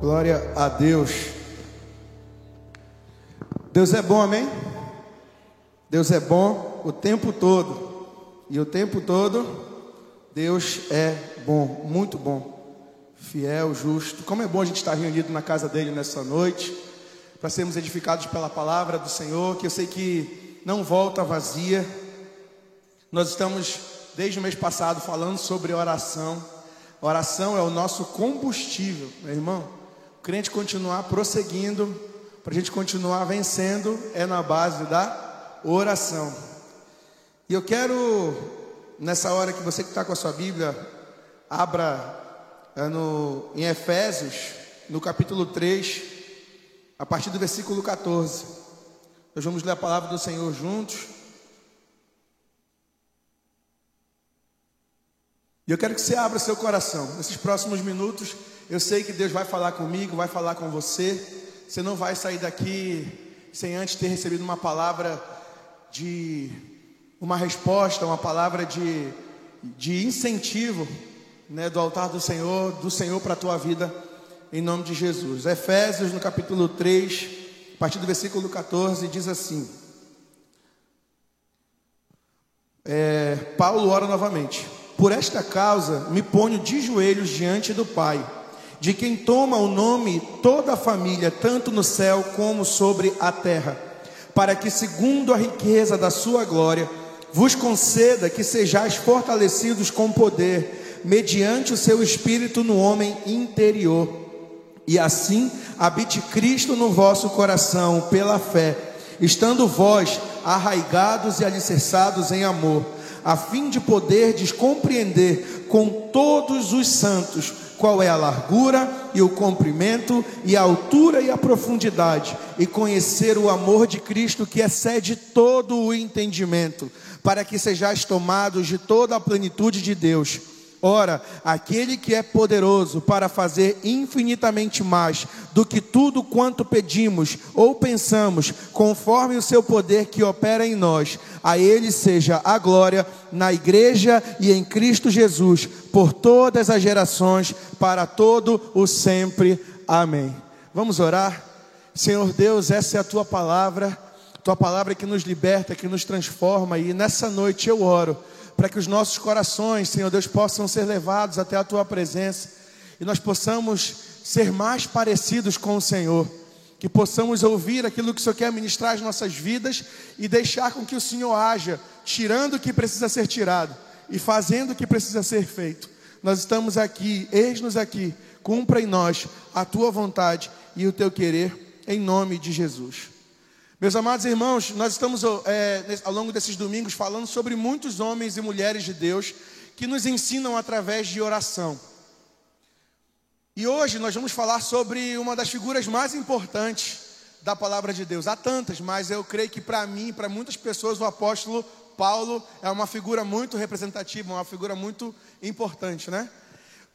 Glória a Deus. Deus é bom, amém? Deus é bom o tempo todo. E o tempo todo, Deus é bom, muito bom, fiel, justo. Como é bom a gente estar reunido na casa dele nessa noite, para sermos edificados pela palavra do Senhor, que eu sei que não volta vazia. Nós estamos, desde o mês passado, falando sobre oração. Oração é o nosso combustível, meu irmão crente continuar prosseguindo, para a gente continuar vencendo, é na base da oração. E eu quero, nessa hora que você que está com a sua Bíblia, abra é, no, em Efésios, no capítulo 3, a partir do versículo 14. Nós vamos ler a palavra do Senhor juntos. E eu quero que você abra seu coração. Nesses próximos minutos, eu sei que Deus vai falar comigo, vai falar com você. Você não vai sair daqui sem antes ter recebido uma palavra de uma resposta, uma palavra de, de incentivo, né, do altar do Senhor, do Senhor para a tua vida, em nome de Jesus. Efésios, no capítulo 3, a partir do versículo 14, diz assim: é, Paulo ora novamente. Por esta causa me ponho de joelhos diante do Pai de quem toma o nome toda a família, tanto no céu como sobre a terra, para que, segundo a riqueza da sua glória, vos conceda que sejais fortalecidos com poder, mediante o seu espírito no homem interior, e assim habite Cristo no vosso coração pela fé, estando vós arraigados e alicerçados em amor, a fim de poder descompreender com todos os santos qual é a largura e o comprimento e a altura e a profundidade, e conhecer o amor de Cristo que excede todo o entendimento, para que sejais tomados de toda a plenitude de Deus. Ora, aquele que é poderoso para fazer infinitamente mais do que tudo quanto pedimos ou pensamos, conforme o seu poder que opera em nós, a ele seja a glória na igreja e em Cristo Jesus, por todas as gerações, para todo o sempre. Amém. Vamos orar? Senhor Deus, essa é a tua palavra, tua palavra que nos liberta, que nos transforma, e nessa noite eu oro para que os nossos corações, Senhor Deus, possam ser levados até a tua presença e nós possamos ser mais parecidos com o Senhor. Que possamos ouvir aquilo que o Senhor quer ministrar às nossas vidas e deixar com que o Senhor haja, tirando o que precisa ser tirado e fazendo o que precisa ser feito. Nós estamos aqui, eis-nos aqui, cumpra em nós a tua vontade e o teu querer, em nome de Jesus. Meus amados irmãos, nós estamos é, ao longo desses domingos falando sobre muitos homens e mulheres de Deus que nos ensinam através de oração. E hoje nós vamos falar sobre uma das figuras mais importantes da palavra de Deus. Há tantas, mas eu creio que para mim, para muitas pessoas, o apóstolo Paulo é uma figura muito representativa, uma figura muito importante, né?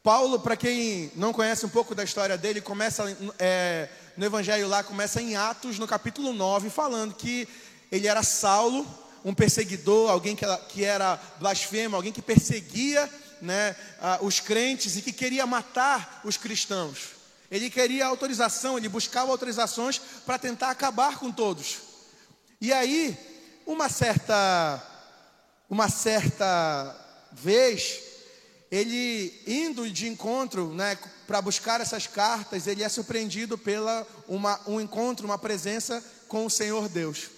Paulo, para quem não conhece um pouco da história dele, começa é, no Evangelho lá, começa em Atos, no capítulo 9, falando que ele era Saulo, um perseguidor, alguém que, que era blasfemo, alguém que perseguia né, os crentes e que queria matar os cristãos. Ele queria autorização, ele buscava autorizações para tentar acabar com todos. E aí, uma certa, uma certa vez, ele indo de encontro, né, para buscar essas cartas, ele é surpreendido pela uma, um encontro, uma presença com o Senhor Deus.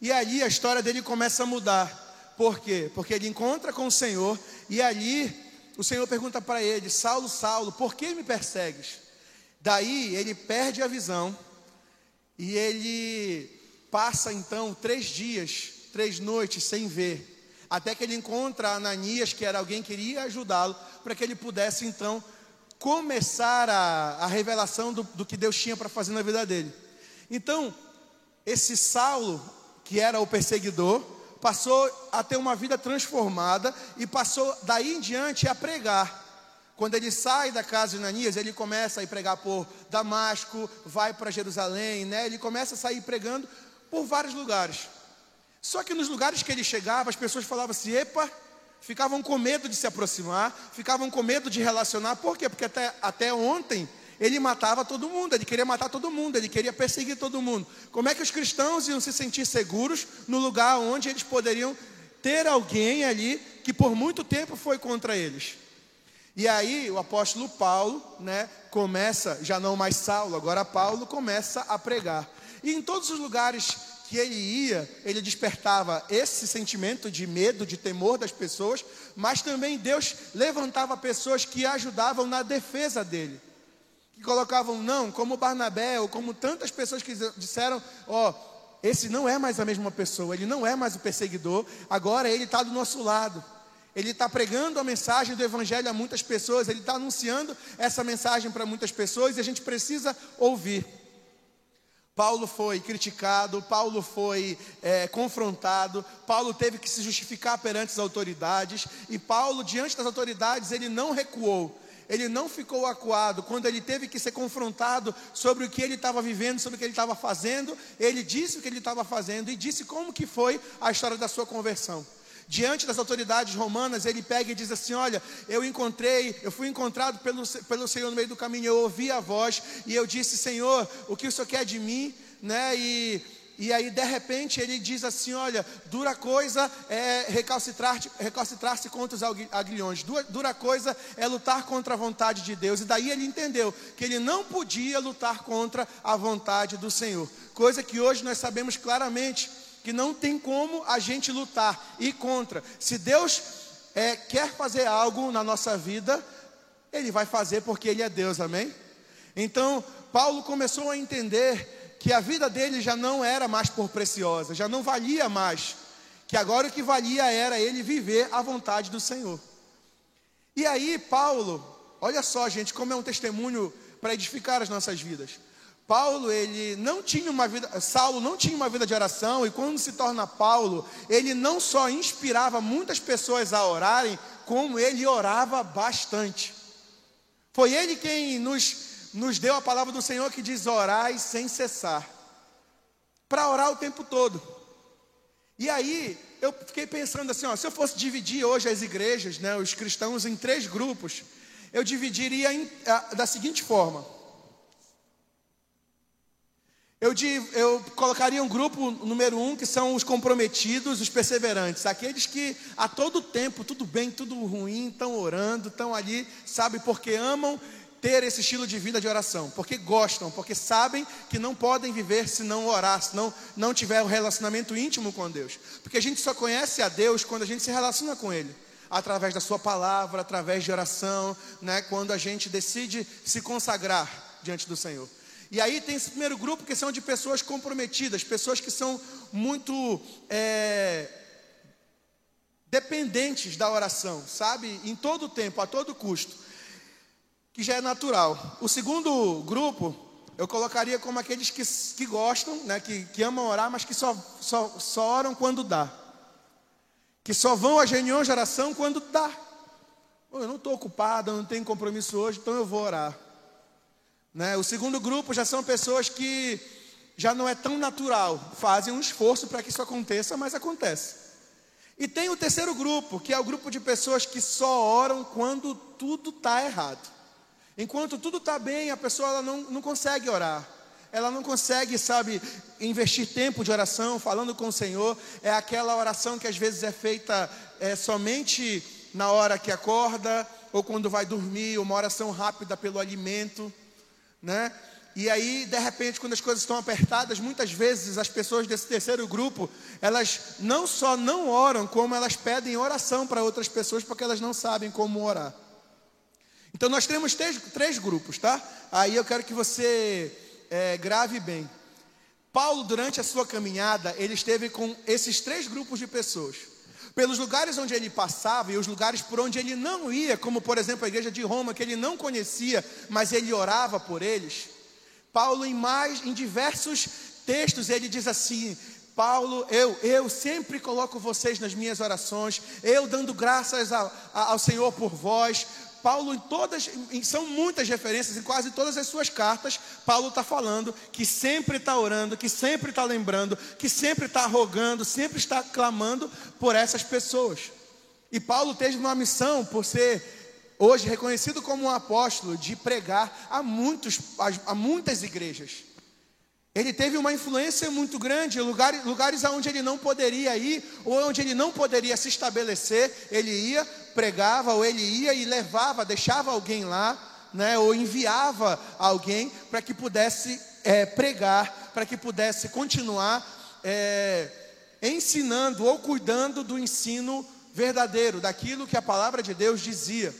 E ali a história dele começa a mudar. Por quê? Porque ele encontra com o Senhor e ali o Senhor pergunta para ele: Saulo, Saulo, por que me persegues? Daí ele perde a visão e ele passa então três dias, três noites sem ver até que ele encontra Ananias, que era alguém que iria ajudá-lo, para que ele pudesse então começar a, a revelação do, do que Deus tinha para fazer na vida dele. Então, esse Saulo, que era o perseguidor, passou a ter uma vida transformada e passou daí em diante a pregar. Quando ele sai da casa de Ananias, ele começa a ir pregar por Damasco, vai para Jerusalém, né? Ele começa a sair pregando por vários lugares. Só que nos lugares que ele chegava, as pessoas falavam assim: epa, ficavam com medo de se aproximar, ficavam com medo de relacionar. Por quê? Porque até, até ontem ele matava todo mundo, ele queria matar todo mundo, ele queria perseguir todo mundo. Como é que os cristãos iam se sentir seguros no lugar onde eles poderiam ter alguém ali que por muito tempo foi contra eles? E aí o apóstolo Paulo, né, começa, já não mais Saulo, agora Paulo começa a pregar. E em todos os lugares que ele ia, ele despertava esse sentimento de medo, de temor das pessoas, mas também Deus levantava pessoas que ajudavam na defesa dele. Que colocavam, não, como Barnabé, ou como tantas pessoas que disseram, ó, oh, esse não é mais a mesma pessoa, ele não é mais o perseguidor, agora ele está do nosso lado. Ele está pregando a mensagem do Evangelho a muitas pessoas, ele está anunciando essa mensagem para muitas pessoas e a gente precisa ouvir. Paulo foi criticado, Paulo foi é, confrontado, Paulo teve que se justificar perante as autoridades, e Paulo, diante das autoridades, ele não recuou, ele não ficou acuado. Quando ele teve que ser confrontado sobre o que ele estava vivendo, sobre o que ele estava fazendo, ele disse o que ele estava fazendo e disse como que foi a história da sua conversão diante das autoridades romanas, ele pega e diz assim: Olha, eu encontrei, eu fui encontrado pelo, pelo Senhor no meio do caminho, eu ouvi a voz e eu disse: Senhor, o que o Senhor quer de mim? Né? E, e aí, de repente, ele diz assim: Olha, dura coisa é recalcitrar-se recalcitrar contra os aguilhões, dura, dura coisa é lutar contra a vontade de Deus. E daí ele entendeu que ele não podia lutar contra a vontade do Senhor, coisa que hoje nós sabemos claramente que não tem como a gente lutar e contra. Se Deus é, quer fazer algo na nossa vida, Ele vai fazer porque Ele é Deus, amém? Então, Paulo começou a entender que a vida dele já não era mais por preciosa, já não valia mais, que agora o que valia era ele viver a vontade do Senhor. E aí, Paulo, olha só, gente, como é um testemunho para edificar as nossas vidas. Paulo, ele não tinha uma vida, Saulo não tinha uma vida de oração, e quando se torna Paulo, ele não só inspirava muitas pessoas a orarem, como ele orava bastante. Foi ele quem nos, nos deu a palavra do Senhor que diz: orai sem cessar, para orar o tempo todo. E aí, eu fiquei pensando assim: ó, se eu fosse dividir hoje as igrejas, né, os cristãos, em três grupos, eu dividiria em, a, da seguinte forma. Eu, eu, colocaria um grupo número um, que são os comprometidos, os perseverantes, aqueles que a todo tempo, tudo bem, tudo ruim, estão orando, estão ali, sabe, porque amam ter esse estilo de vida de oração, porque gostam, porque sabem que não podem viver se não orar, se não, não tiver um relacionamento íntimo com Deus. Porque a gente só conhece a Deus quando a gente se relaciona com Ele, através da Sua palavra, através de oração, né, quando a gente decide se consagrar diante do Senhor. E aí tem esse primeiro grupo que são de pessoas comprometidas, pessoas que são muito é, dependentes da oração, sabe? Em todo tempo, a todo custo, que já é natural. O segundo grupo eu colocaria como aqueles que, que gostam, né, que, que amam orar, mas que só, só, só oram quando dá. Que só vão às reuniões de oração quando dá. Eu não estou ocupado, eu não tenho compromisso hoje, então eu vou orar. Né? O segundo grupo já são pessoas que já não é tão natural, fazem um esforço para que isso aconteça, mas acontece. E tem o terceiro grupo, que é o grupo de pessoas que só oram quando tudo está errado. Enquanto tudo está bem, a pessoa não, não consegue orar. Ela não consegue, sabe, investir tempo de oração, falando com o Senhor. É aquela oração que às vezes é feita é, somente na hora que acorda, ou quando vai dormir, uma oração rápida pelo alimento né? E aí, de repente, quando as coisas estão apertadas, muitas vezes as pessoas desse terceiro grupo, elas não só não oram, como elas pedem oração para outras pessoas, porque elas não sabem como orar. Então, nós temos três, três grupos, tá? Aí eu quero que você é, grave bem. Paulo, durante a sua caminhada, ele esteve com esses três grupos de pessoas. Pelos lugares onde ele passava e os lugares por onde ele não ia, como por exemplo a igreja de Roma, que ele não conhecia, mas ele orava por eles. Paulo, em mais, em diversos textos, ele diz assim: Paulo, eu, eu sempre coloco vocês nas minhas orações, eu dando graças ao, ao Senhor por vós, Paulo, em todas, em, são muitas referências, em quase todas as suas cartas, Paulo está falando que sempre está orando, que sempre está lembrando, que sempre está rogando, sempre está clamando por essas pessoas. E Paulo teve uma missão por ser hoje reconhecido como um apóstolo de pregar a, muitos, a, a muitas igrejas. Ele teve uma influência muito grande, lugares, lugares onde ele não poderia ir, ou onde ele não poderia se estabelecer, ele ia, pregava, ou ele ia e levava, deixava alguém lá, né, ou enviava alguém para que pudesse é, pregar, para que pudesse continuar é, ensinando ou cuidando do ensino verdadeiro, daquilo que a palavra de Deus dizia.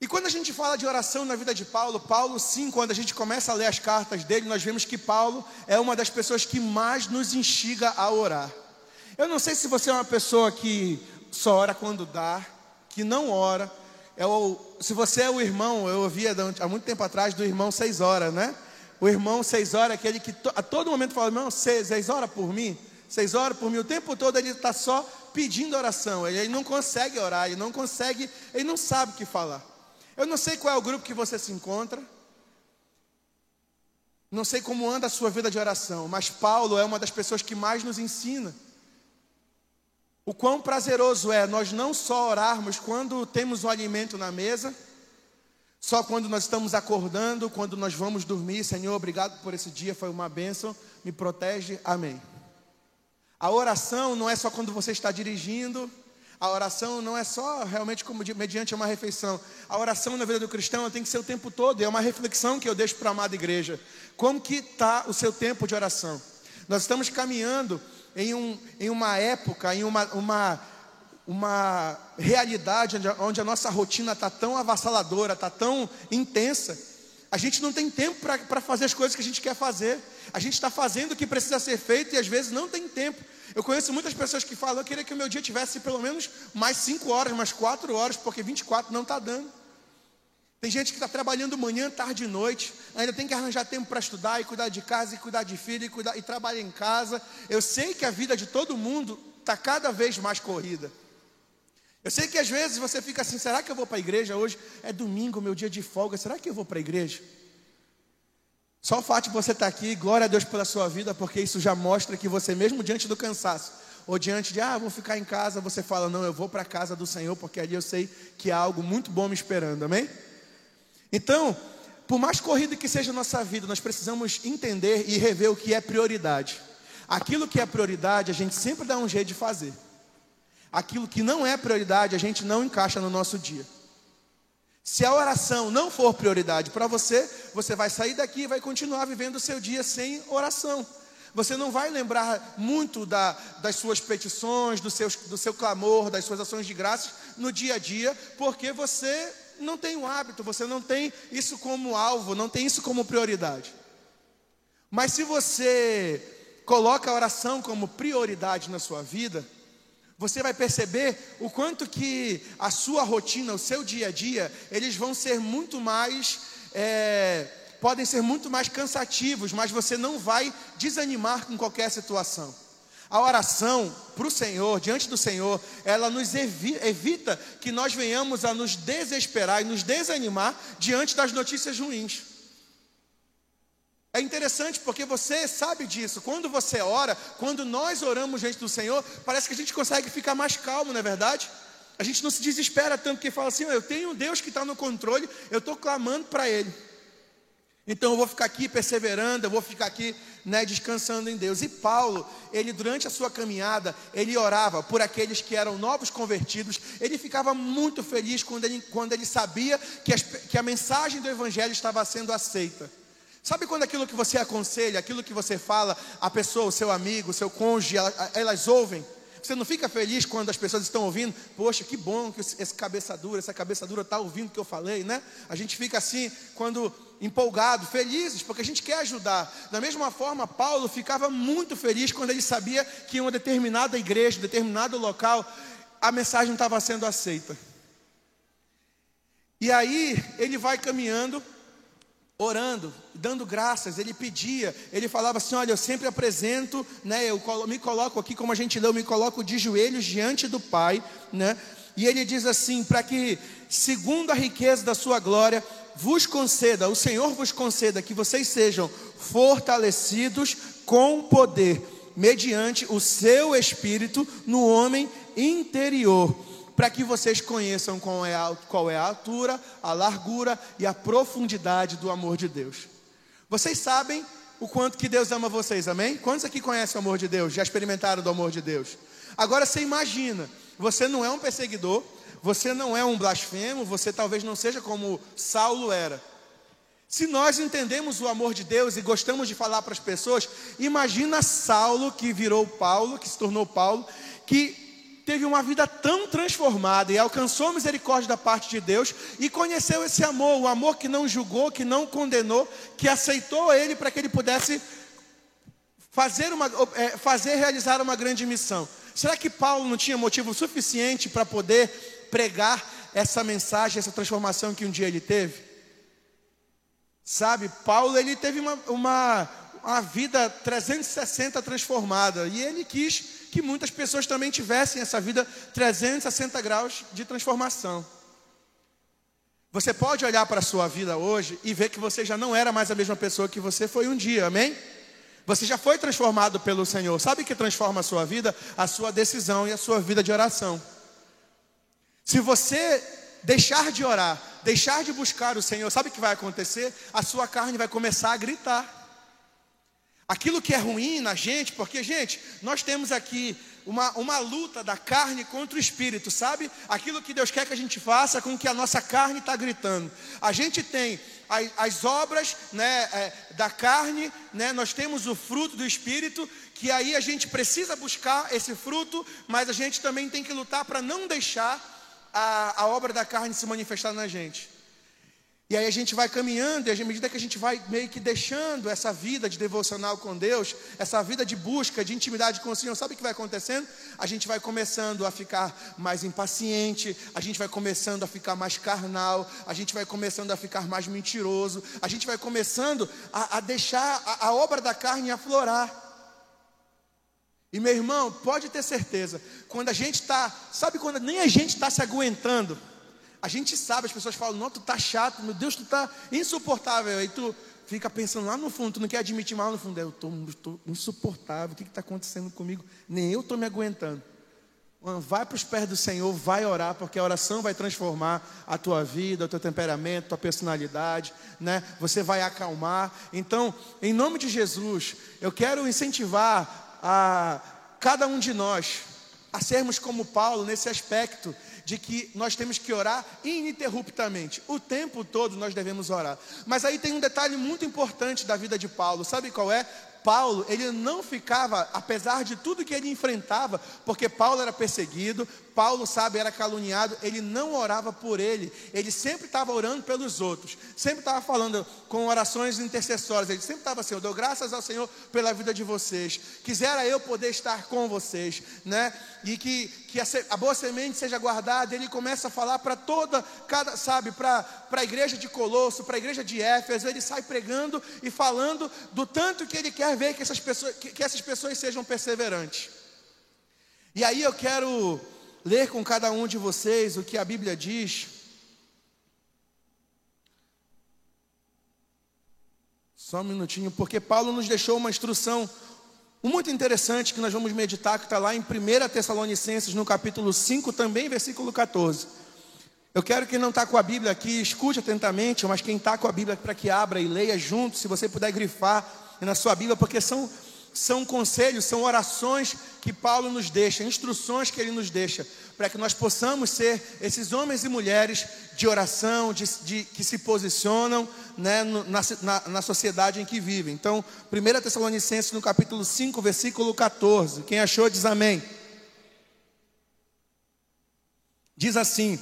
E quando a gente fala de oração na vida de Paulo, Paulo, sim, quando a gente começa a ler as cartas dele, nós vemos que Paulo é uma das pessoas que mais nos instiga a orar. Eu não sei se você é uma pessoa que só ora quando dá, que não ora. É o, se você é o irmão, eu ouvia há muito tempo atrás do irmão seis horas, né? O irmão seis horas, aquele que a todo momento fala, irmão, seis, seis horas por mim, seis horas por mim, o tempo todo ele está só pedindo oração, ele, ele não consegue orar, ele não consegue, ele não sabe o que falar. Eu não sei qual é o grupo que você se encontra. Não sei como anda a sua vida de oração, mas Paulo é uma das pessoas que mais nos ensina. O quão prazeroso é nós não só orarmos quando temos o alimento na mesa, só quando nós estamos acordando, quando nós vamos dormir, Senhor, obrigado por esse dia, foi uma bênção, me protege, amém. A oração não é só quando você está dirigindo, a oração não é só realmente como mediante uma refeição. A oração na vida do cristão tem que ser o tempo todo. É uma reflexão que eu deixo para a amada igreja. Como que está o seu tempo de oração? Nós estamos caminhando em, um, em uma época, em uma, uma, uma realidade onde a, onde a nossa rotina está tão avassaladora, está tão intensa. A gente não tem tempo para fazer as coisas que a gente quer fazer. A gente está fazendo o que precisa ser feito e às vezes não tem tempo. Eu conheço muitas pessoas que falam, eu queria que o meu dia tivesse pelo menos mais 5 horas, mais 4 horas, porque 24 não está dando. Tem gente que está trabalhando manhã, tarde e noite, ainda tem que arranjar tempo para estudar e cuidar de casa e cuidar de filho e, cuidar, e trabalhar em casa. Eu sei que a vida de todo mundo está cada vez mais corrida. Eu sei que às vezes você fica assim: será que eu vou para a igreja hoje? É domingo, meu dia de folga, será que eu vou para a igreja? Só o fato de você estar aqui, glória a Deus pela sua vida, porque isso já mostra que você, mesmo diante do cansaço, ou diante de, ah, vou ficar em casa, você fala, não, eu vou para a casa do Senhor, porque ali eu sei que há algo muito bom me esperando, amém? Então, por mais corrida que seja a nossa vida, nós precisamos entender e rever o que é prioridade. Aquilo que é prioridade, a gente sempre dá um jeito de fazer. Aquilo que não é prioridade, a gente não encaixa no nosso dia. Se a oração não for prioridade para você, você vai sair daqui e vai continuar vivendo o seu dia sem oração. Você não vai lembrar muito da, das suas petições, do seu, do seu clamor, das suas ações de graças no dia a dia, porque você não tem o hábito, você não tem isso como alvo, não tem isso como prioridade. Mas se você coloca a oração como prioridade na sua vida, você vai perceber o quanto que a sua rotina, o seu dia a dia, eles vão ser muito mais, é, podem ser muito mais cansativos, mas você não vai desanimar com qualquer situação. A oração para o Senhor, diante do Senhor, ela nos evita que nós venhamos a nos desesperar e nos desanimar diante das notícias ruins. É interessante porque você sabe disso. Quando você ora, quando nós oramos diante do Senhor, parece que a gente consegue ficar mais calmo, não é verdade? A gente não se desespera tanto que fala assim: eu tenho um Deus que está no controle, eu estou clamando para Ele. Então eu vou ficar aqui perseverando, eu vou ficar aqui né, descansando em Deus. E Paulo, ele durante a sua caminhada, ele orava por aqueles que eram novos convertidos. Ele ficava muito feliz quando ele, quando ele sabia que, as, que a mensagem do Evangelho estava sendo aceita. Sabe quando aquilo que você aconselha, aquilo que você fala, a pessoa, o seu amigo, o seu cônjuge, elas ouvem? Você não fica feliz quando as pessoas estão ouvindo? Poxa, que bom que esse cabeça dura, essa cabeça dura está ouvindo o que eu falei, né? A gente fica assim, quando empolgado, felizes, porque a gente quer ajudar. Da mesma forma, Paulo ficava muito feliz quando ele sabia que em uma determinada igreja, determinado local, a mensagem estava sendo aceita. E aí ele vai caminhando orando, dando graças, ele pedia, ele falava assim: Olha, eu sempre apresento, né, eu me coloco aqui, como a gente leu, me coloco de joelhos diante do Pai, né, e ele diz assim: para que, segundo a riqueza da sua glória, vos conceda, o Senhor vos conceda que vocês sejam fortalecidos com poder, mediante o seu espírito no homem interior para que vocês conheçam qual é, a, qual é a altura, a largura e a profundidade do amor de Deus. Vocês sabem o quanto que Deus ama vocês, amém? Quantos aqui conhecem o amor de Deus? Já experimentaram do amor de Deus? Agora você imagina, você não é um perseguidor, você não é um blasfemo, você talvez não seja como Saulo era. Se nós entendemos o amor de Deus e gostamos de falar para as pessoas, imagina Saulo que virou Paulo, que se tornou Paulo, que teve uma vida tão transformada e alcançou misericórdia da parte de Deus e conheceu esse amor, o amor que não julgou, que não condenou, que aceitou ele para que ele pudesse fazer, uma, é, fazer realizar uma grande missão. Será que Paulo não tinha motivo suficiente para poder pregar essa mensagem, essa transformação que um dia ele teve? Sabe, Paulo ele teve uma, uma, uma vida 360 transformada e ele quis que muitas pessoas também tivessem essa vida 360 graus de transformação. Você pode olhar para a sua vida hoje e ver que você já não era mais a mesma pessoa que você foi um dia, amém? Você já foi transformado pelo Senhor. Sabe o que transforma a sua vida? A sua decisão e a sua vida de oração. Se você deixar de orar, deixar de buscar o Senhor, sabe o que vai acontecer? A sua carne vai começar a gritar. Aquilo que é ruim na gente, porque, gente, nós temos aqui uma, uma luta da carne contra o espírito, sabe? Aquilo que Deus quer que a gente faça com que a nossa carne está gritando. A gente tem as, as obras né, é, da carne, né, nós temos o fruto do espírito, que aí a gente precisa buscar esse fruto, mas a gente também tem que lutar para não deixar a, a obra da carne se manifestar na gente. E aí a gente vai caminhando, e à medida que a gente vai meio que deixando essa vida de devocional com Deus, essa vida de busca, de intimidade com o Senhor, sabe o que vai acontecendo? A gente vai começando a ficar mais impaciente, a gente vai começando a ficar mais carnal, a gente vai começando a ficar mais mentiroso, a gente vai começando a, a deixar a, a obra da carne aflorar. E meu irmão, pode ter certeza, quando a gente está, sabe quando nem a gente está se aguentando, a gente sabe, as pessoas falam, não, tu tá chato, meu Deus, tu tá insuportável. Aí tu fica pensando lá no fundo, tu não quer admitir mal no fundo, eu estou insuportável, o que está acontecendo comigo? Nem eu estou me aguentando. Vai para os pés do Senhor, vai orar, porque a oração vai transformar a tua vida, o teu temperamento, a tua personalidade, né? Você vai acalmar. Então, em nome de Jesus, eu quero incentivar a cada um de nós a sermos como Paulo nesse aspecto de que nós temos que orar ininterruptamente. O tempo todo nós devemos orar. Mas aí tem um detalhe muito importante da vida de Paulo. Sabe qual é? Paulo, ele não ficava, apesar de tudo que ele enfrentava, porque Paulo era perseguido, Paulo, sabe, era caluniado, ele não orava por ele, ele sempre estava orando pelos outros, sempre estava falando com orações intercessórias, ele sempre estava assim, eu dou graças ao Senhor pela vida de vocês, quisera eu poder estar com vocês, né, e que, que a, a boa semente seja guardada, ele começa a falar para toda, cada, sabe, para a igreja de Colosso, para a igreja de Éfeso, ele sai pregando e falando do tanto que ele quer ver que essas pessoas, que, que essas pessoas sejam perseverantes. E aí eu quero ler com cada um de vocês o que a Bíblia diz. Só um minutinho, porque Paulo nos deixou uma instrução muito interessante que nós vamos meditar, que está lá em 1 Tessalonicenses, no capítulo 5, também, versículo 14. Eu quero que não está com a Bíblia aqui, escute atentamente, mas quem está com a Bíblia para que abra e leia junto, se você puder grifar na sua Bíblia, porque são são conselhos, são orações que Paulo nos deixa, instruções que ele nos deixa, para que nós possamos ser esses homens e mulheres de oração, de, de que se posicionam né, na, na, na, sociedade em que vivem. Então, 1 Tessalonicenses, no capítulo 5, versículo 14. Quem achou, diz amém. Diz assim: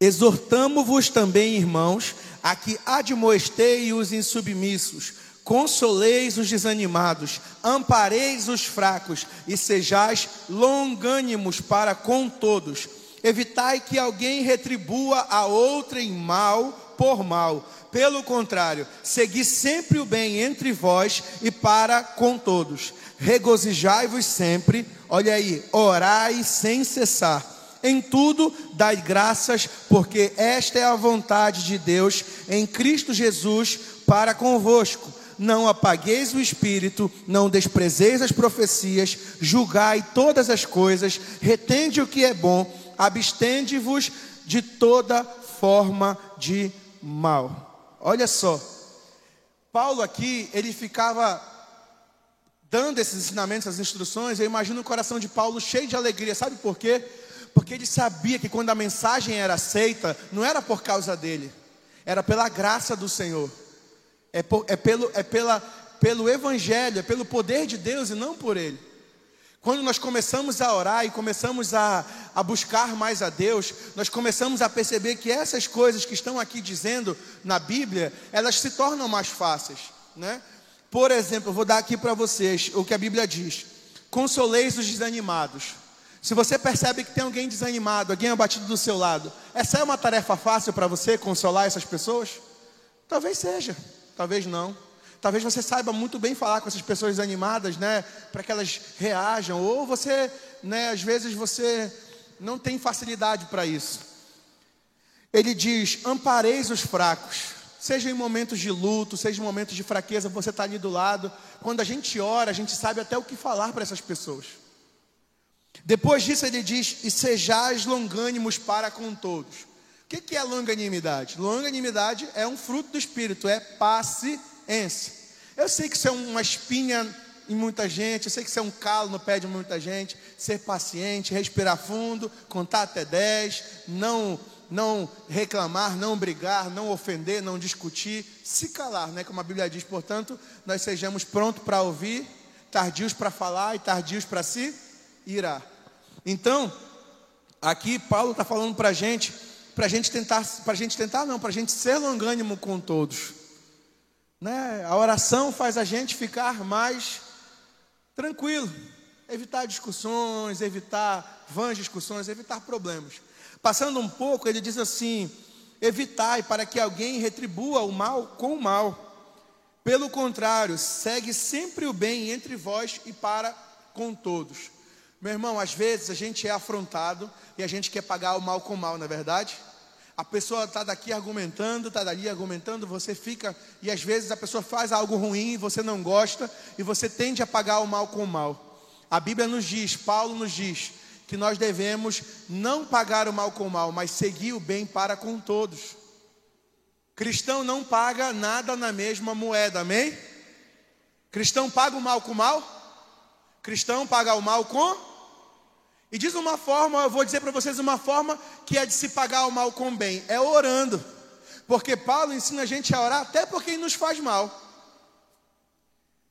Exortamo-vos também, irmãos, a que admoestei os insubmissos, consoleis os desanimados, ampareis os fracos e sejais longânimos para com todos. Evitai que alguém retribua a outrem mal por mal. Pelo contrário, segui sempre o bem entre vós e para com todos. Regozijai-vos sempre, olha aí, orai sem cessar em tudo, dai graças, porque esta é a vontade de Deus em Cristo Jesus para convosco. não apagueis o espírito, não desprezeis as profecias, julgai todas as coisas, retende o que é bom, abstende-vos de toda forma de mal. Olha só, Paulo aqui, ele ficava dando esses ensinamentos, essas instruções, eu imagino o coração de Paulo cheio de alegria, sabe por quê? Porque ele sabia que quando a mensagem era aceita, não era por causa dele, era pela graça do Senhor, é, por, é, pelo, é pela, pelo Evangelho, é pelo poder de Deus e não por ele. Quando nós começamos a orar e começamos a, a buscar mais a Deus, nós começamos a perceber que essas coisas que estão aqui dizendo na Bíblia, elas se tornam mais fáceis, né? Por exemplo, eu vou dar aqui para vocês o que a Bíblia diz: consoleis os desanimados. Se você percebe que tem alguém desanimado, alguém abatido do seu lado, essa é uma tarefa fácil para você consolar essas pessoas? Talvez seja, talvez não. Talvez você saiba muito bem falar com essas pessoas desanimadas, né, para que elas reajam, ou você, né, às vezes você não tem facilidade para isso. Ele diz: ampareis os fracos. Seja em momentos de luto, seja em momentos de fraqueza, você está ali do lado. Quando a gente ora, a gente sabe até o que falar para essas pessoas. Depois disso, ele diz: E sejais longânimos para com todos. O que é longanimidade? Longanimidade é um fruto do Espírito, é paciência. Eu sei que isso é uma espinha em muita gente, eu sei que isso é um calo no pé de muita gente. Ser paciente, respirar fundo, contar até 10, não não reclamar, não brigar, não ofender, não discutir, se calar, né? Como a Bíblia diz, portanto, nós sejamos prontos para ouvir, tardios para falar e tardios para se irar. Então, aqui Paulo está falando para a gente, para a gente tentar, para a gente tentar não, para a gente ser longânimo com todos. Né? A oração faz a gente ficar mais tranquilo, evitar discussões, evitar vãs discussões, evitar problemas. Passando um pouco, ele diz assim: evitai para que alguém retribua o mal com o mal. Pelo contrário, segue sempre o bem entre vós e para com todos. Meu irmão, às vezes a gente é afrontado e a gente quer pagar o mal com o mal, não é verdade? A pessoa está daqui argumentando, está dali argumentando, você fica, e às vezes a pessoa faz algo ruim e você não gosta, e você tende a pagar o mal com o mal. A Bíblia nos diz, Paulo nos diz, que nós devemos não pagar o mal com o mal, mas seguir o bem para com todos. Cristão não paga nada na mesma moeda, amém? Cristão paga o mal com o mal? Cristão paga o mal com? E diz uma forma, eu vou dizer para vocês uma forma que é de se pagar o mal com o bem, é orando. Porque Paulo ensina a gente a orar até porque ele nos faz mal.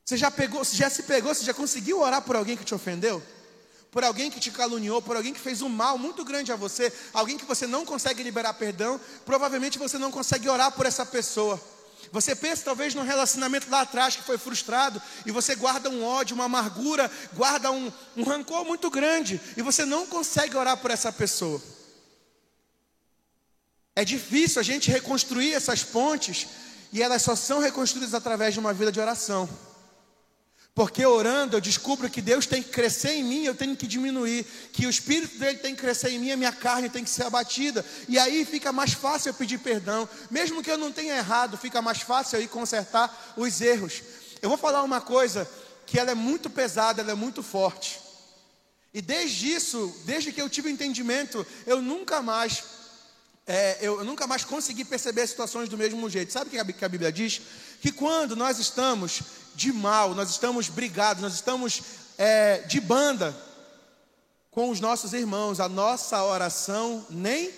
Você já pegou, você já se pegou, você já conseguiu orar por alguém que te ofendeu? por alguém que te caluniou, por alguém que fez um mal muito grande a você, alguém que você não consegue liberar perdão, provavelmente você não consegue orar por essa pessoa. Você pensa talvez num relacionamento lá atrás que foi frustrado e você guarda um ódio, uma amargura, guarda um, um rancor muito grande e você não consegue orar por essa pessoa. É difícil a gente reconstruir essas pontes e elas só são reconstruídas através de uma vida de oração. Porque orando eu descubro que Deus tem que crescer em mim, eu tenho que diminuir, que o espírito dele tem que crescer em mim, a minha carne tem que ser abatida. E aí fica mais fácil eu pedir perdão, mesmo que eu não tenha errado, fica mais fácil eu ir consertar os erros. Eu vou falar uma coisa que ela é muito pesada, ela é muito forte. E desde isso, desde que eu tive entendimento, eu nunca mais é, eu nunca mais consegui perceber situações do mesmo jeito. Sabe o que a Bíblia diz? Que quando nós estamos de mal, nós estamos brigados, nós estamos é, de banda com os nossos irmãos, a nossa oração nem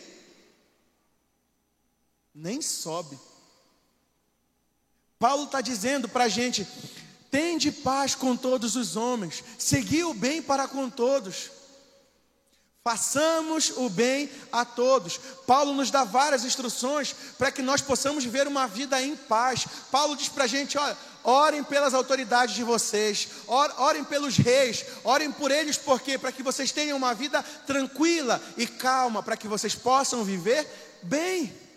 nem sobe. Paulo está dizendo para a gente: tende paz com todos os homens, segui o bem para com todos. Façamos o bem a todos. Paulo nos dá várias instruções para que nós possamos viver uma vida em paz. Paulo diz para a gente: olha, orem pelas autoridades de vocês, orem pelos reis, orem por eles, por quê? Para que vocês tenham uma vida tranquila e calma, para que vocês possam viver bem.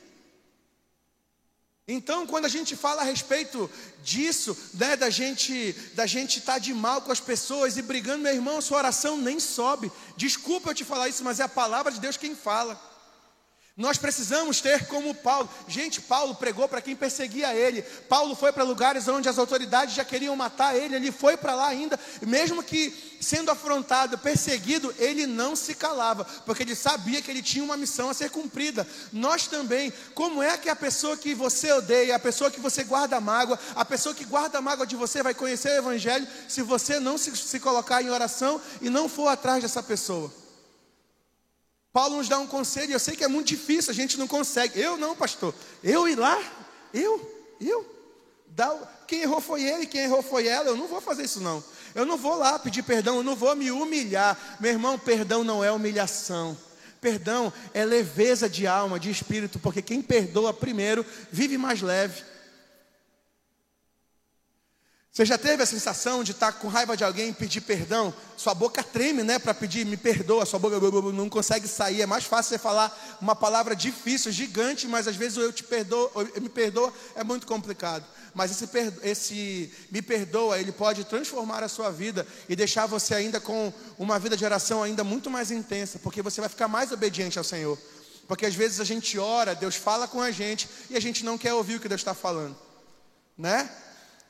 Então, quando a gente fala a respeito disso, né, da gente da gente estar tá de mal com as pessoas e brigando, meu irmão, sua oração nem sobe. Desculpa eu te falar isso, mas é a palavra de Deus quem fala. Nós precisamos ter como Paulo. Gente, Paulo pregou para quem perseguia ele. Paulo foi para lugares onde as autoridades já queriam matar ele. Ele foi para lá ainda, mesmo que sendo afrontado, perseguido, ele não se calava, porque ele sabia que ele tinha uma missão a ser cumprida. Nós também. Como é que a pessoa que você odeia, a pessoa que você guarda mágoa, a pessoa que guarda mágoa de você vai conhecer o Evangelho se você não se, se colocar em oração e não for atrás dessa pessoa? Paulo nos dá um conselho, eu sei que é muito difícil, a gente não consegue. Eu não, pastor. Eu ir lá? Eu? Eu? Quem errou foi ele, quem errou foi ela. Eu não vou fazer isso, não. Eu não vou lá pedir perdão, eu não vou me humilhar. Meu irmão, perdão não é humilhação. Perdão é leveza de alma, de espírito, porque quem perdoa primeiro vive mais leve. Você já teve a sensação de estar com raiva de alguém e pedir perdão? Sua boca treme, né, para pedir me perdoa, sua boca não consegue sair. É mais fácil você falar uma palavra difícil, gigante, mas às vezes o eu te perdoo, eu me perdoa é muito complicado. Mas esse, esse me perdoa, ele pode transformar a sua vida e deixar você ainda com uma vida de oração ainda muito mais intensa, porque você vai ficar mais obediente ao Senhor. Porque às vezes a gente ora, Deus fala com a gente e a gente não quer ouvir o que Deus está falando, né?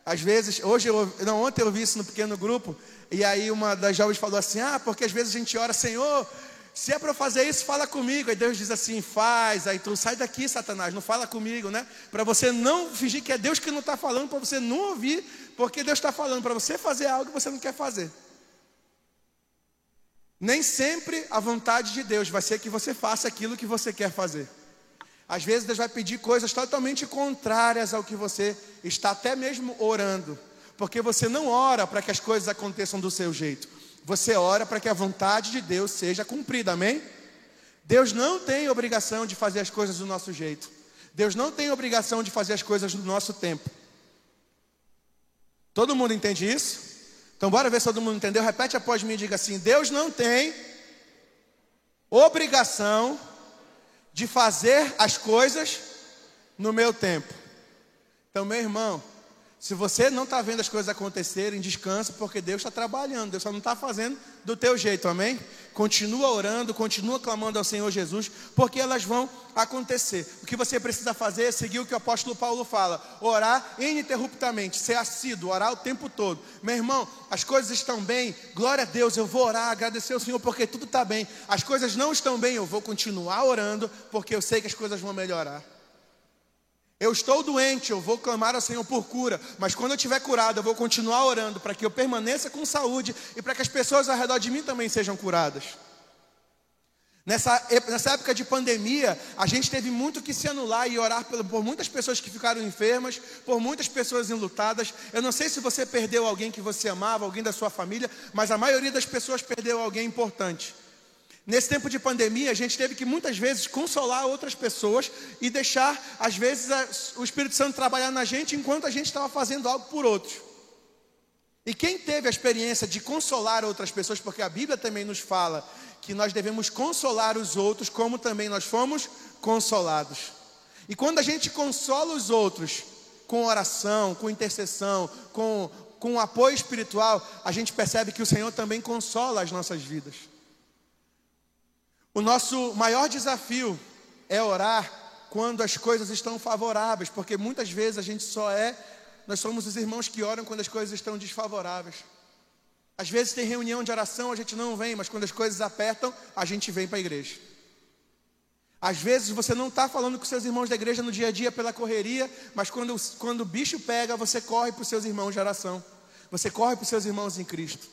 Às vezes, hoje eu, não, ontem eu vi isso no pequeno grupo, e aí uma das jovens falou assim: Ah, porque às vezes a gente ora, Senhor, se é para fazer isso, fala comigo. Aí Deus diz assim: faz. Aí tu sai daqui, Satanás, não fala comigo, né? Para você não fingir que é Deus que não está falando, para você não ouvir, porque Deus está falando para você fazer algo que você não quer fazer. Nem sempre a vontade de Deus vai ser que você faça aquilo que você quer fazer. Às vezes Deus vai pedir coisas totalmente contrárias ao que você está até mesmo orando, porque você não ora para que as coisas aconteçam do seu jeito, você ora para que a vontade de Deus seja cumprida, amém? Deus não tem obrigação de fazer as coisas do nosso jeito, Deus não tem obrigação de fazer as coisas do nosso tempo. Todo mundo entende isso? Então, bora ver se todo mundo entendeu. Repete após mim e diga assim: Deus não tem obrigação de fazer as coisas no meu tempo. Então, meu irmão, se você não está vendo as coisas acontecerem, descansa, porque Deus está trabalhando, Deus só não está fazendo do teu jeito, amém? Continua orando, continua clamando ao Senhor Jesus, porque elas vão acontecer. O que você precisa fazer é seguir o que o apóstolo Paulo fala: orar ininterruptamente, ser assíduo, orar o tempo todo. Meu irmão, as coisas estão bem, glória a Deus, eu vou orar, agradecer ao Senhor, porque tudo está bem. As coisas não estão bem, eu vou continuar orando, porque eu sei que as coisas vão melhorar. Eu estou doente, eu vou clamar ao Senhor por cura, mas quando eu estiver curado, eu vou continuar orando para que eu permaneça com saúde e para que as pessoas ao redor de mim também sejam curadas. Nessa, nessa época de pandemia, a gente teve muito que se anular e orar por, por muitas pessoas que ficaram enfermas, por muitas pessoas enlutadas. Eu não sei se você perdeu alguém que você amava, alguém da sua família, mas a maioria das pessoas perdeu alguém importante. Nesse tempo de pandemia, a gente teve que muitas vezes consolar outras pessoas e deixar, às vezes, o Espírito Santo trabalhar na gente enquanto a gente estava fazendo algo por outros. E quem teve a experiência de consolar outras pessoas, porque a Bíblia também nos fala que nós devemos consolar os outros, como também nós fomos consolados. E quando a gente consola os outros com oração, com intercessão, com, com apoio espiritual, a gente percebe que o Senhor também consola as nossas vidas. O nosso maior desafio é orar quando as coisas estão favoráveis, porque muitas vezes a gente só é, nós somos os irmãos que oram quando as coisas estão desfavoráveis. Às vezes tem reunião de oração, a gente não vem, mas quando as coisas apertam, a gente vem para a igreja. Às vezes você não está falando com seus irmãos da igreja no dia a dia pela correria, mas quando, quando o bicho pega, você corre para os seus irmãos de oração, você corre para os seus irmãos em Cristo.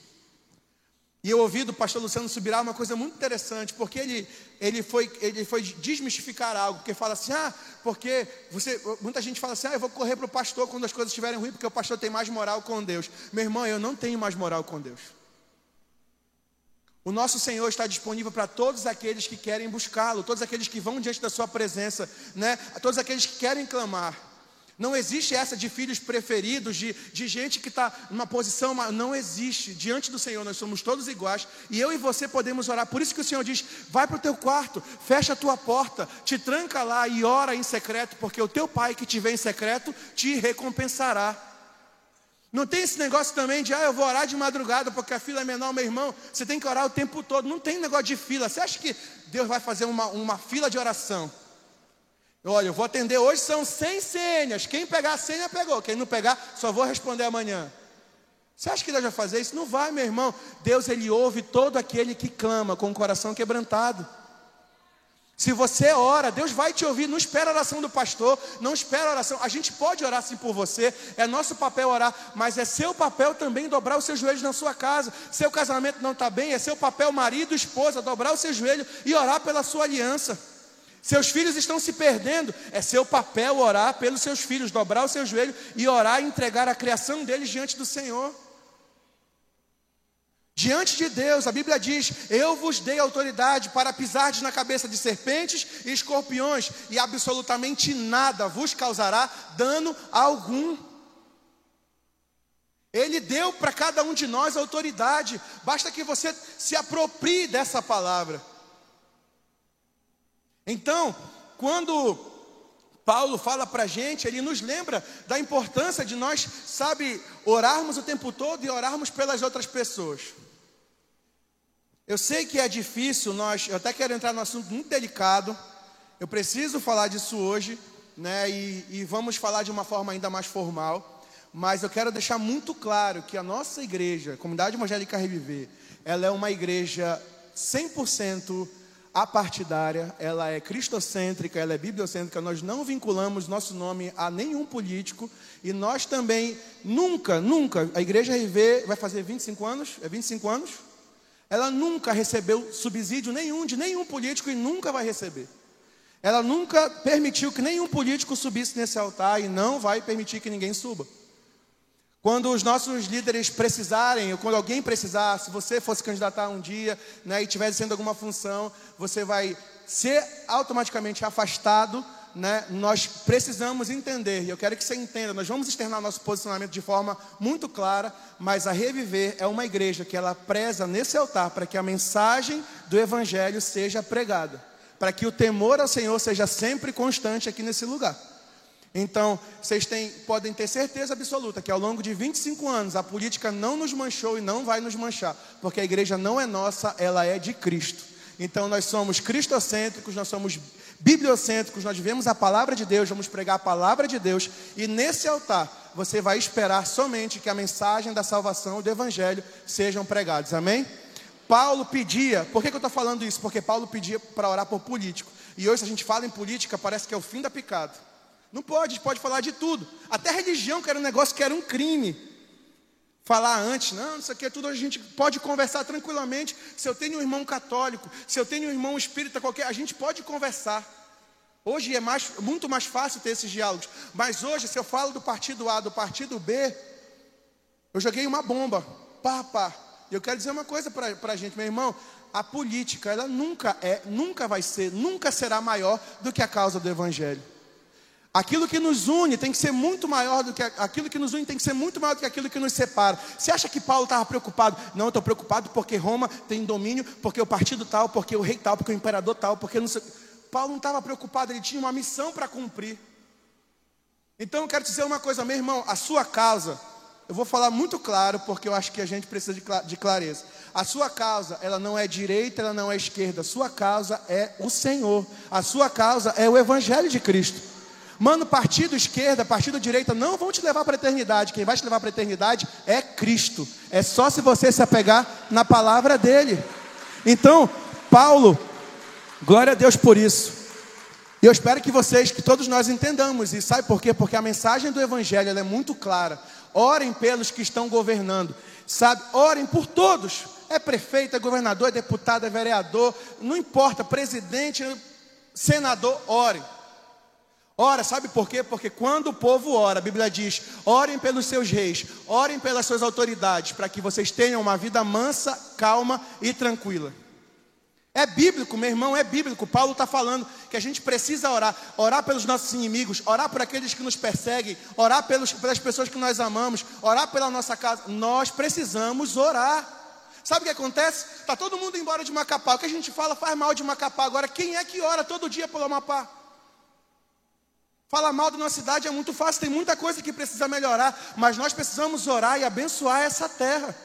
E eu ouvi do pastor Luciano Subirá uma coisa muito interessante, porque ele, ele, foi, ele foi desmistificar algo, porque fala assim, ah, porque você, muita gente fala assim, ah, eu vou correr para o pastor quando as coisas estiverem ruins, porque o pastor tem mais moral com Deus. Meu irmão, eu não tenho mais moral com Deus. O nosso Senhor está disponível para todos aqueles que querem buscá-lo, todos aqueles que vão diante da sua presença, né? todos aqueles que querem clamar. Não existe essa de filhos preferidos, de, de gente que está numa posição. Não existe. Diante do Senhor, nós somos todos iguais. E eu e você podemos orar. Por isso que o Senhor diz: vai para o teu quarto, fecha a tua porta, te tranca lá e ora em secreto, porque o teu pai que te vê em secreto te recompensará. Não tem esse negócio também de, ah, eu vou orar de madrugada porque a fila é menor, meu irmão. Você tem que orar o tempo todo. Não tem negócio de fila. Você acha que Deus vai fazer uma, uma fila de oração? Olha, eu vou atender hoje, são 100 senhas. Quem pegar a senha, pegou. Quem não pegar, só vou responder amanhã. Você acha que Deus vai fazer isso? Não vai, meu irmão. Deus, Ele ouve todo aquele que clama com o coração quebrantado. Se você ora, Deus vai te ouvir. Não espera a oração do pastor, não espera a oração. A gente pode orar sim por você, é nosso papel orar, mas é seu papel também dobrar os seus joelhos na sua casa. Seu casamento não está bem, é seu papel, marido, esposa, dobrar o seu joelho e orar pela sua aliança. Seus filhos estão se perdendo, é seu papel orar pelos seus filhos, dobrar o seu joelho e orar e entregar a criação deles diante do Senhor. Diante de Deus, a Bíblia diz: Eu vos dei autoridade para pisar na cabeça de serpentes e escorpiões, e absolutamente nada vos causará dano algum. Ele deu para cada um de nós autoridade, basta que você se aproprie dessa palavra. Então, quando Paulo fala para a gente, ele nos lembra da importância de nós, sabe, orarmos o tempo todo e orarmos pelas outras pessoas. Eu sei que é difícil, nós, eu até quero entrar num assunto muito delicado. Eu preciso falar disso hoje, né? E, e vamos falar de uma forma ainda mais formal. Mas eu quero deixar muito claro que a nossa igreja, a Comunidade Evangélica Reviver, ela é uma igreja 100% apartidária, ela é cristocêntrica, ela é bibliocêntrica, nós não vinculamos nosso nome a nenhum político e nós também nunca, nunca, a igreja RV vai fazer 25 anos, é 25 anos? Ela nunca recebeu subsídio nenhum de nenhum político e nunca vai receber. Ela nunca permitiu que nenhum político subisse nesse altar e não vai permitir que ninguém suba. Quando os nossos líderes precisarem, ou quando alguém precisar, se você fosse candidatar um dia né, e estiver sendo alguma função, você vai ser automaticamente afastado né, nós precisamos entender, e eu quero que você entenda, nós vamos externar nosso posicionamento de forma muito clara, mas a Reviver é uma igreja que ela preza nesse altar para que a mensagem do Evangelho seja pregada, para que o temor ao Senhor seja sempre constante aqui nesse lugar. Então, vocês têm, podem ter certeza absoluta que ao longo de 25 anos a política não nos manchou e não vai nos manchar, porque a igreja não é nossa, ela é de Cristo. Então, nós somos cristocêntricos, nós somos bibliocêntricos, nós vivemos a palavra de Deus, vamos pregar a palavra de Deus, e nesse altar você vai esperar somente que a mensagem da salvação e do evangelho sejam pregados, amém? Paulo pedia, por que, que eu estou falando isso? Porque Paulo pedia para orar por político, e hoje, se a gente fala em política, parece que é o fim da picada. Não pode, pode falar de tudo, até religião, que era um negócio que era um crime falar antes, não, isso aqui é tudo, a gente pode conversar tranquilamente. Se eu tenho um irmão católico, se eu tenho um irmão espírita qualquer, a gente pode conversar. Hoje é mais, muito mais fácil ter esses diálogos. Mas hoje, se eu falo do partido A, do partido B, eu joguei uma bomba. Pá, pá. E eu quero dizer uma coisa para a gente, meu irmão. A política, ela nunca é, nunca vai ser, nunca será maior do que a causa do Evangelho. Aquilo que nos une tem que ser muito maior do que aquilo que nos une tem que ser muito maior do que aquilo que nos separa. Você acha que Paulo estava preocupado? Não, estou preocupado porque Roma tem domínio, porque o partido tal, porque o rei tal, porque o imperador tal, porque não sei. Paulo não estava preocupado, ele tinha uma missão para cumprir. Então eu quero dizer uma coisa, meu irmão, a sua causa, eu vou falar muito claro porque eu acho que a gente precisa de clareza. A sua causa, ela não é direita, ela não é esquerda. A sua causa é o Senhor. A sua causa é o Evangelho de Cristo. Mano, partido esquerda, partido direita não vão te levar para a eternidade. Quem vai te levar para a eternidade é Cristo. É só se você se apegar na palavra dele. Então, Paulo, glória a Deus por isso. E eu espero que vocês, que todos nós entendamos isso. Sabe por quê? Porque a mensagem do Evangelho é muito clara. Orem pelos que estão governando. Sabe? Orem por todos. É prefeito, é governador, é deputado, é vereador. Não importa, presidente, senador, orem. Ora, sabe por quê? Porque quando o povo ora, a Bíblia diz: orem pelos seus reis, orem pelas suas autoridades, para que vocês tenham uma vida mansa, calma e tranquila. É bíblico, meu irmão, é bíblico. Paulo está falando que a gente precisa orar, orar pelos nossos inimigos, orar por aqueles que nos perseguem, orar pelos, pelas pessoas que nós amamos, orar pela nossa casa. Nós precisamos orar. Sabe o que acontece? Está todo mundo embora de Macapá. O que a gente fala faz mal de Macapá. Agora, quem é que ora todo dia pelo Amapá? Falar mal da nossa cidade é muito fácil, tem muita coisa que precisa melhorar, mas nós precisamos orar e abençoar essa terra.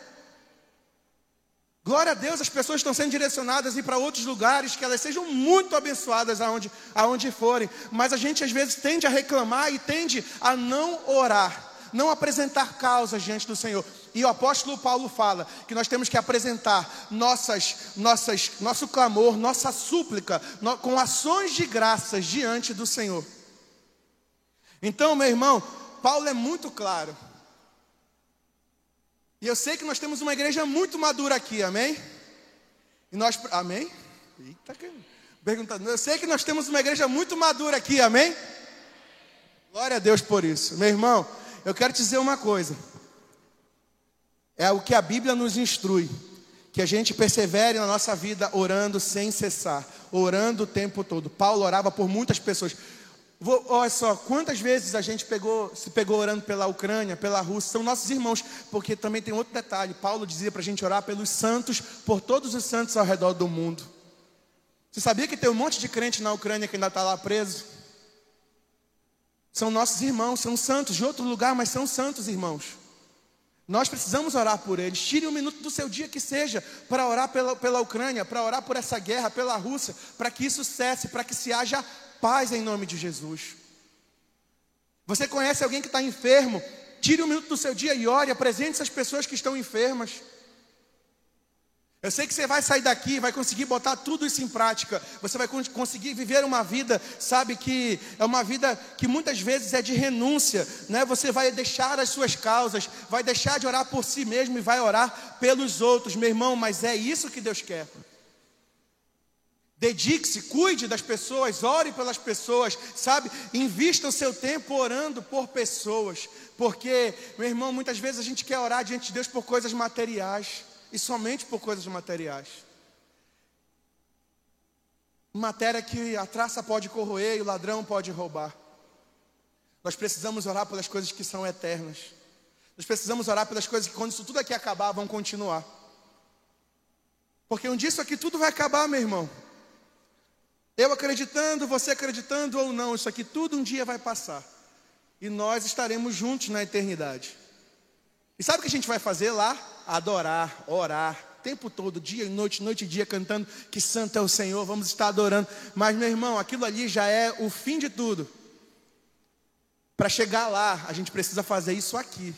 Glória a Deus, as pessoas estão sendo direcionadas ir para outros lugares, que elas sejam muito abençoadas aonde, aonde forem. Mas a gente às vezes tende a reclamar e tende a não orar, não apresentar causas diante do Senhor. E o apóstolo Paulo fala que nós temos que apresentar nossas, nossas, nosso clamor, nossa súplica, no, com ações de graças diante do Senhor. Então, meu irmão, Paulo é muito claro. E eu sei que nós temos uma igreja muito madura aqui, amém? E nós, amém? Eita, perguntando. Eu sei que nós temos uma igreja muito madura aqui, amém? Glória a Deus por isso. Meu irmão, eu quero te dizer uma coisa. É o que a Bíblia nos instrui. Que a gente persevere na nossa vida orando sem cessar, orando o tempo todo. Paulo orava por muitas pessoas. Vou, olha só, quantas vezes a gente pegou, se pegou orando pela Ucrânia, pela Rússia, são nossos irmãos, porque também tem outro detalhe. Paulo dizia para a gente orar pelos santos, por todos os santos ao redor do mundo. Você sabia que tem um monte de crente na Ucrânia que ainda está lá preso? São nossos irmãos, são santos de outro lugar, mas são santos irmãos. Nós precisamos orar por eles. Tire um minuto do seu dia que seja para orar pela, pela Ucrânia, para orar por essa guerra, pela Rússia, para que isso cesse, para que se haja paz em nome de Jesus. Você conhece alguém que está enfermo? Tire um minuto do seu dia e ore, apresente essas pessoas que estão enfermas. Eu sei que você vai sair daqui, vai conseguir botar tudo isso em prática. Você vai conseguir viver uma vida, sabe, que é uma vida que muitas vezes é de renúncia, né? Você vai deixar as suas causas, vai deixar de orar por si mesmo e vai orar pelos outros, meu irmão, mas é isso que Deus quer. Dedique-se, cuide das pessoas, ore pelas pessoas, sabe? Invista o seu tempo orando por pessoas, porque, meu irmão, muitas vezes a gente quer orar diante de Deus por coisas materiais e somente por coisas materiais. Matéria que a traça pode corroer e o ladrão pode roubar. Nós precisamos orar pelas coisas que são eternas. Nós precisamos orar pelas coisas que, quando isso tudo aqui acabar, vão continuar. Porque um dia isso aqui tudo vai acabar, meu irmão. Eu acreditando, você acreditando ou não, isso aqui tudo um dia vai passar. E nós estaremos juntos na eternidade. E sabe o que a gente vai fazer lá? Adorar, orar, tempo todo, dia e noite, noite e dia, cantando que santo é o Senhor, vamos estar adorando. Mas, meu irmão, aquilo ali já é o fim de tudo. Para chegar lá, a gente precisa fazer isso aqui.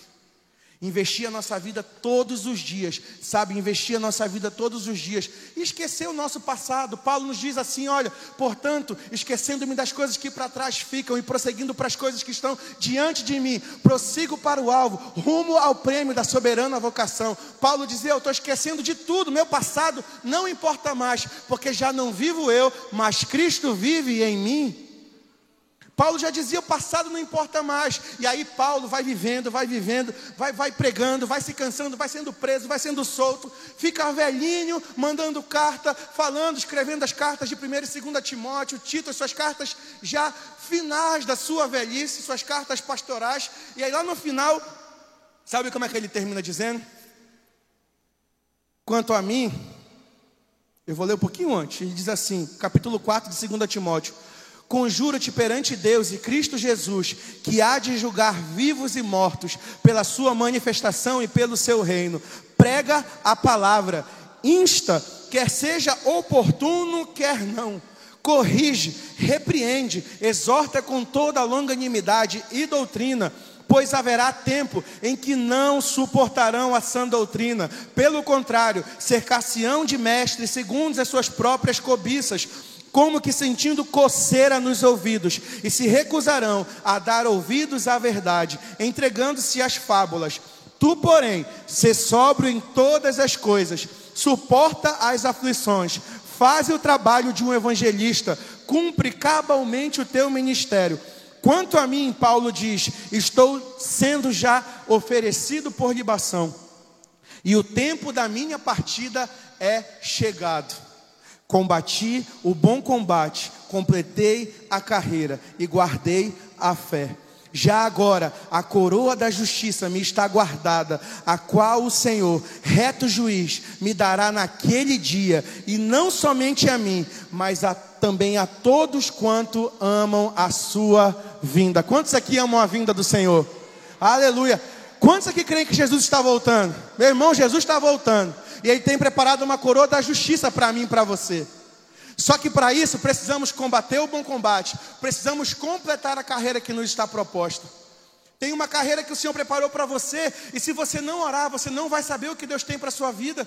Investir a nossa vida todos os dias, sabe? Investir a nossa vida todos os dias. E esquecer o nosso passado. Paulo nos diz assim: olha, portanto, esquecendo-me das coisas que para trás ficam e prosseguindo para as coisas que estão diante de mim, prossigo para o alvo, rumo ao prêmio da soberana vocação. Paulo dizia: eu estou esquecendo de tudo, meu passado não importa mais, porque já não vivo eu, mas Cristo vive em mim. Paulo já dizia: o passado não importa mais. E aí Paulo vai vivendo, vai vivendo, vai, vai pregando, vai se cansando, vai sendo preso, vai sendo solto, fica velhinho, mandando carta, falando, escrevendo as cartas de 1 e 2 Timóteo, Tito, as suas cartas já finais da sua velhice, suas cartas pastorais. E aí lá no final, sabe como é que ele termina dizendo? Quanto a mim, eu vou ler um pouquinho antes, ele diz assim, capítulo 4 de 2 Timóteo. Conjuro-te perante Deus e Cristo Jesus, que há de julgar vivos e mortos pela sua manifestação e pelo seu reino. Prega a palavra, insta, quer seja oportuno, quer não. Corrige, repreende, exorta com toda a longanimidade e doutrina pois haverá tempo em que não suportarão a sã doutrina. Pelo contrário, cercar-se-ão de mestres segundo as suas próprias cobiças como que sentindo coceira nos ouvidos, e se recusarão a dar ouvidos à verdade, entregando-se às fábulas. Tu, porém, se sóbrio em todas as coisas, suporta as aflições, faz o trabalho de um evangelista, cumpre cabalmente o teu ministério. Quanto a mim, Paulo diz, estou sendo já oferecido por libação, e o tempo da minha partida é chegado. Combati o bom combate, completei a carreira e guardei a fé. Já agora a coroa da justiça me está guardada, a qual o Senhor, reto juiz, me dará naquele dia, e não somente a mim, mas a, também a todos quanto amam a sua vinda. Quantos aqui amam a vinda do Senhor? Aleluia. Quantos aqui creem que Jesus está voltando? Meu irmão, Jesus está voltando. E Ele tem preparado uma coroa da justiça para mim e para você. Só que para isso precisamos combater o bom combate, precisamos completar a carreira que nos está proposta. Tem uma carreira que o Senhor preparou para você, e se você não orar, você não vai saber o que Deus tem para a sua vida.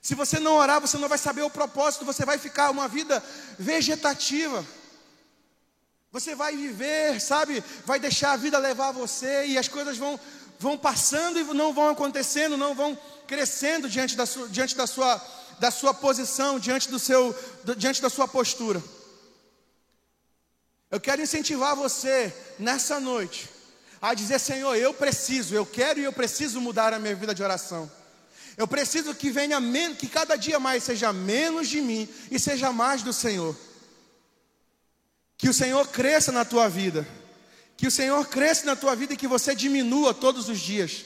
Se você não orar, você não vai saber o propósito, você vai ficar uma vida vegetativa. Você vai viver, sabe? Vai deixar a vida levar você e as coisas vão, vão passando e não vão acontecendo, não vão crescendo diante da sua, diante da sua, da sua posição, diante, do seu, diante da sua postura. Eu quero incentivar você nessa noite a dizer: Senhor, eu preciso, eu quero e eu preciso mudar a minha vida de oração. Eu preciso que venha menos, que cada dia mais seja menos de mim e seja mais do Senhor. Que o Senhor cresça na tua vida. Que o Senhor cresça na tua vida e que você diminua todos os dias.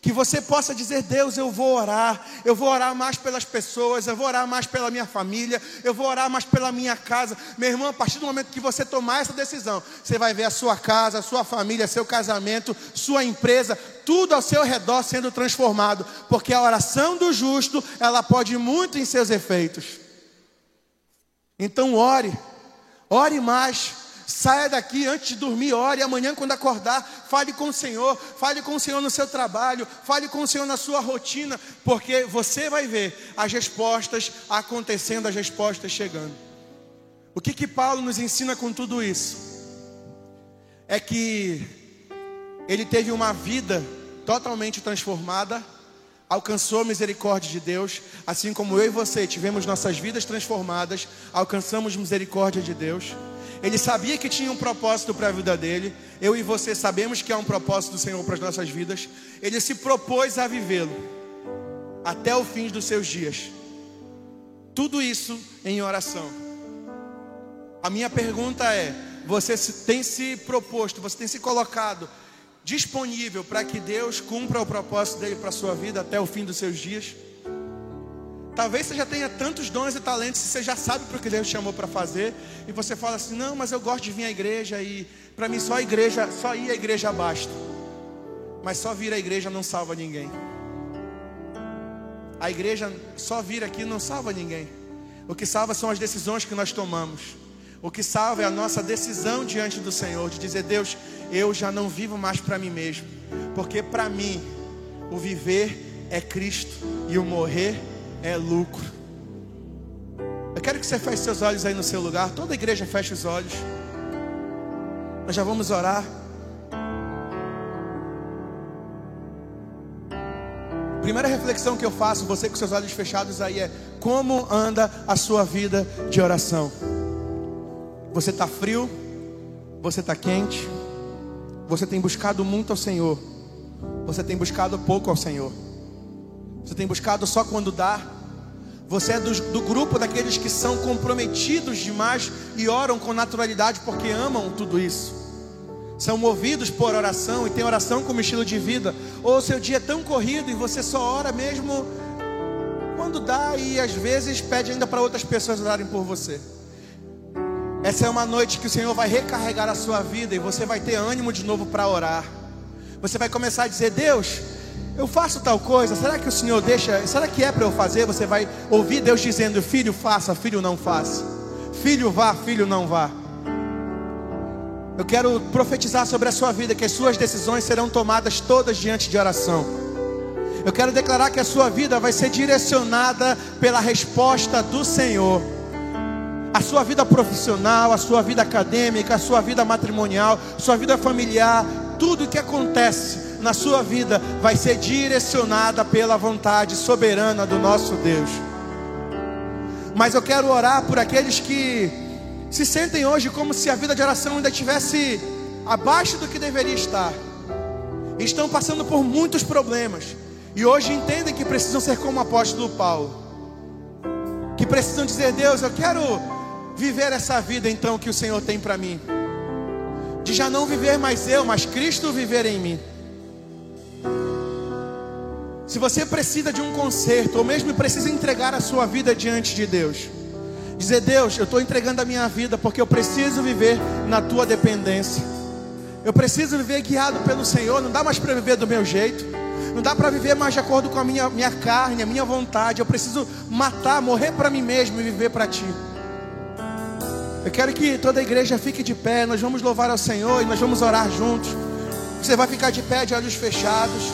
Que você possa dizer: Deus, eu vou orar, eu vou orar mais pelas pessoas, eu vou orar mais pela minha família, eu vou orar mais pela minha casa. Meu irmão, a partir do momento que você tomar essa decisão, você vai ver a sua casa, a sua família, seu casamento, sua empresa, tudo ao seu redor sendo transformado, porque a oração do justo, ela pode muito em seus efeitos. Então, ore, ore mais Saia daqui antes de dormir, ore. Amanhã, quando acordar, fale com o Senhor. Fale com o Senhor no seu trabalho. Fale com o Senhor na sua rotina. Porque você vai ver as respostas acontecendo, as respostas chegando. O que que Paulo nos ensina com tudo isso? É que ele teve uma vida totalmente transformada, alcançou a misericórdia de Deus, assim como eu e você tivemos nossas vidas transformadas, alcançamos misericórdia de Deus. Ele sabia que tinha um propósito para a vida dele. Eu e você sabemos que há um propósito do Senhor para as nossas vidas. Ele se propôs a vivê-lo até o fim dos seus dias. Tudo isso em oração. A minha pergunta é: você tem se proposto, você tem se colocado disponível para que Deus cumpra o propósito dele para a sua vida até o fim dos seus dias? Talvez você já tenha tantos dons e talentos, você já sabe para o que Deus chamou para fazer, e você fala assim: não, mas eu gosto de vir à igreja e para mim só a igreja, só ir à igreja basta. Mas só vir à igreja não salva ninguém. A igreja só vir aqui não salva ninguém. O que salva são as decisões que nós tomamos. O que salva é a nossa decisão diante do Senhor de dizer: Deus, eu já não vivo mais para mim mesmo, porque para mim o viver é Cristo e o morrer é é lucro. Eu quero que você feche seus olhos aí no seu lugar. Toda igreja feche os olhos. Nós já vamos orar. Primeira reflexão que eu faço, você com seus olhos fechados aí, é como anda a sua vida de oração? Você está frio? Você está quente? Você tem buscado muito ao Senhor? Você tem buscado pouco ao Senhor? Você tem buscado só quando dá? Você é do, do, grupo daqueles que são comprometidos demais e oram com naturalidade porque amam tudo isso. São movidos por oração e tem oração como estilo de vida. Ou seu dia é tão corrido e você só ora mesmo quando dá e às vezes pede ainda para outras pessoas orarem por você. Essa é uma noite que o Senhor vai recarregar a sua vida e você vai ter ânimo de novo para orar. Você vai começar a dizer: Deus, eu faço tal coisa, será que o Senhor deixa? Será que é para eu fazer? Você vai ouvir Deus dizendo: Filho, faça, filho, não faça. Filho, vá, filho, não vá. Eu quero profetizar sobre a sua vida que as suas decisões serão tomadas todas diante de oração. Eu quero declarar que a sua vida vai ser direcionada pela resposta do Senhor. A sua vida profissional, a sua vida acadêmica, a sua vida matrimonial, sua vida familiar, tudo o que acontece na sua vida vai ser direcionada pela vontade soberana do nosso Deus. Mas eu quero orar por aqueles que se sentem hoje como se a vida de oração ainda estivesse abaixo do que deveria estar. Estão passando por muitos problemas e hoje entendem que precisam ser como o apóstolo Paulo. Que precisam dizer: Deus, eu quero viver essa vida então que o Senhor tem para mim. De já não viver mais eu, mas Cristo viver em mim. Se você precisa de um conserto, ou mesmo precisa entregar a sua vida diante de Deus, dizer: Deus, eu estou entregando a minha vida porque eu preciso viver na tua dependência. Eu preciso viver guiado pelo Senhor, não dá mais para viver do meu jeito. Não dá para viver mais de acordo com a minha, minha carne, a minha vontade. Eu preciso matar, morrer para mim mesmo e viver para ti. Eu quero que toda a igreja fique de pé. Nós vamos louvar ao Senhor e nós vamos orar juntos. Você vai ficar de pé, de olhos fechados.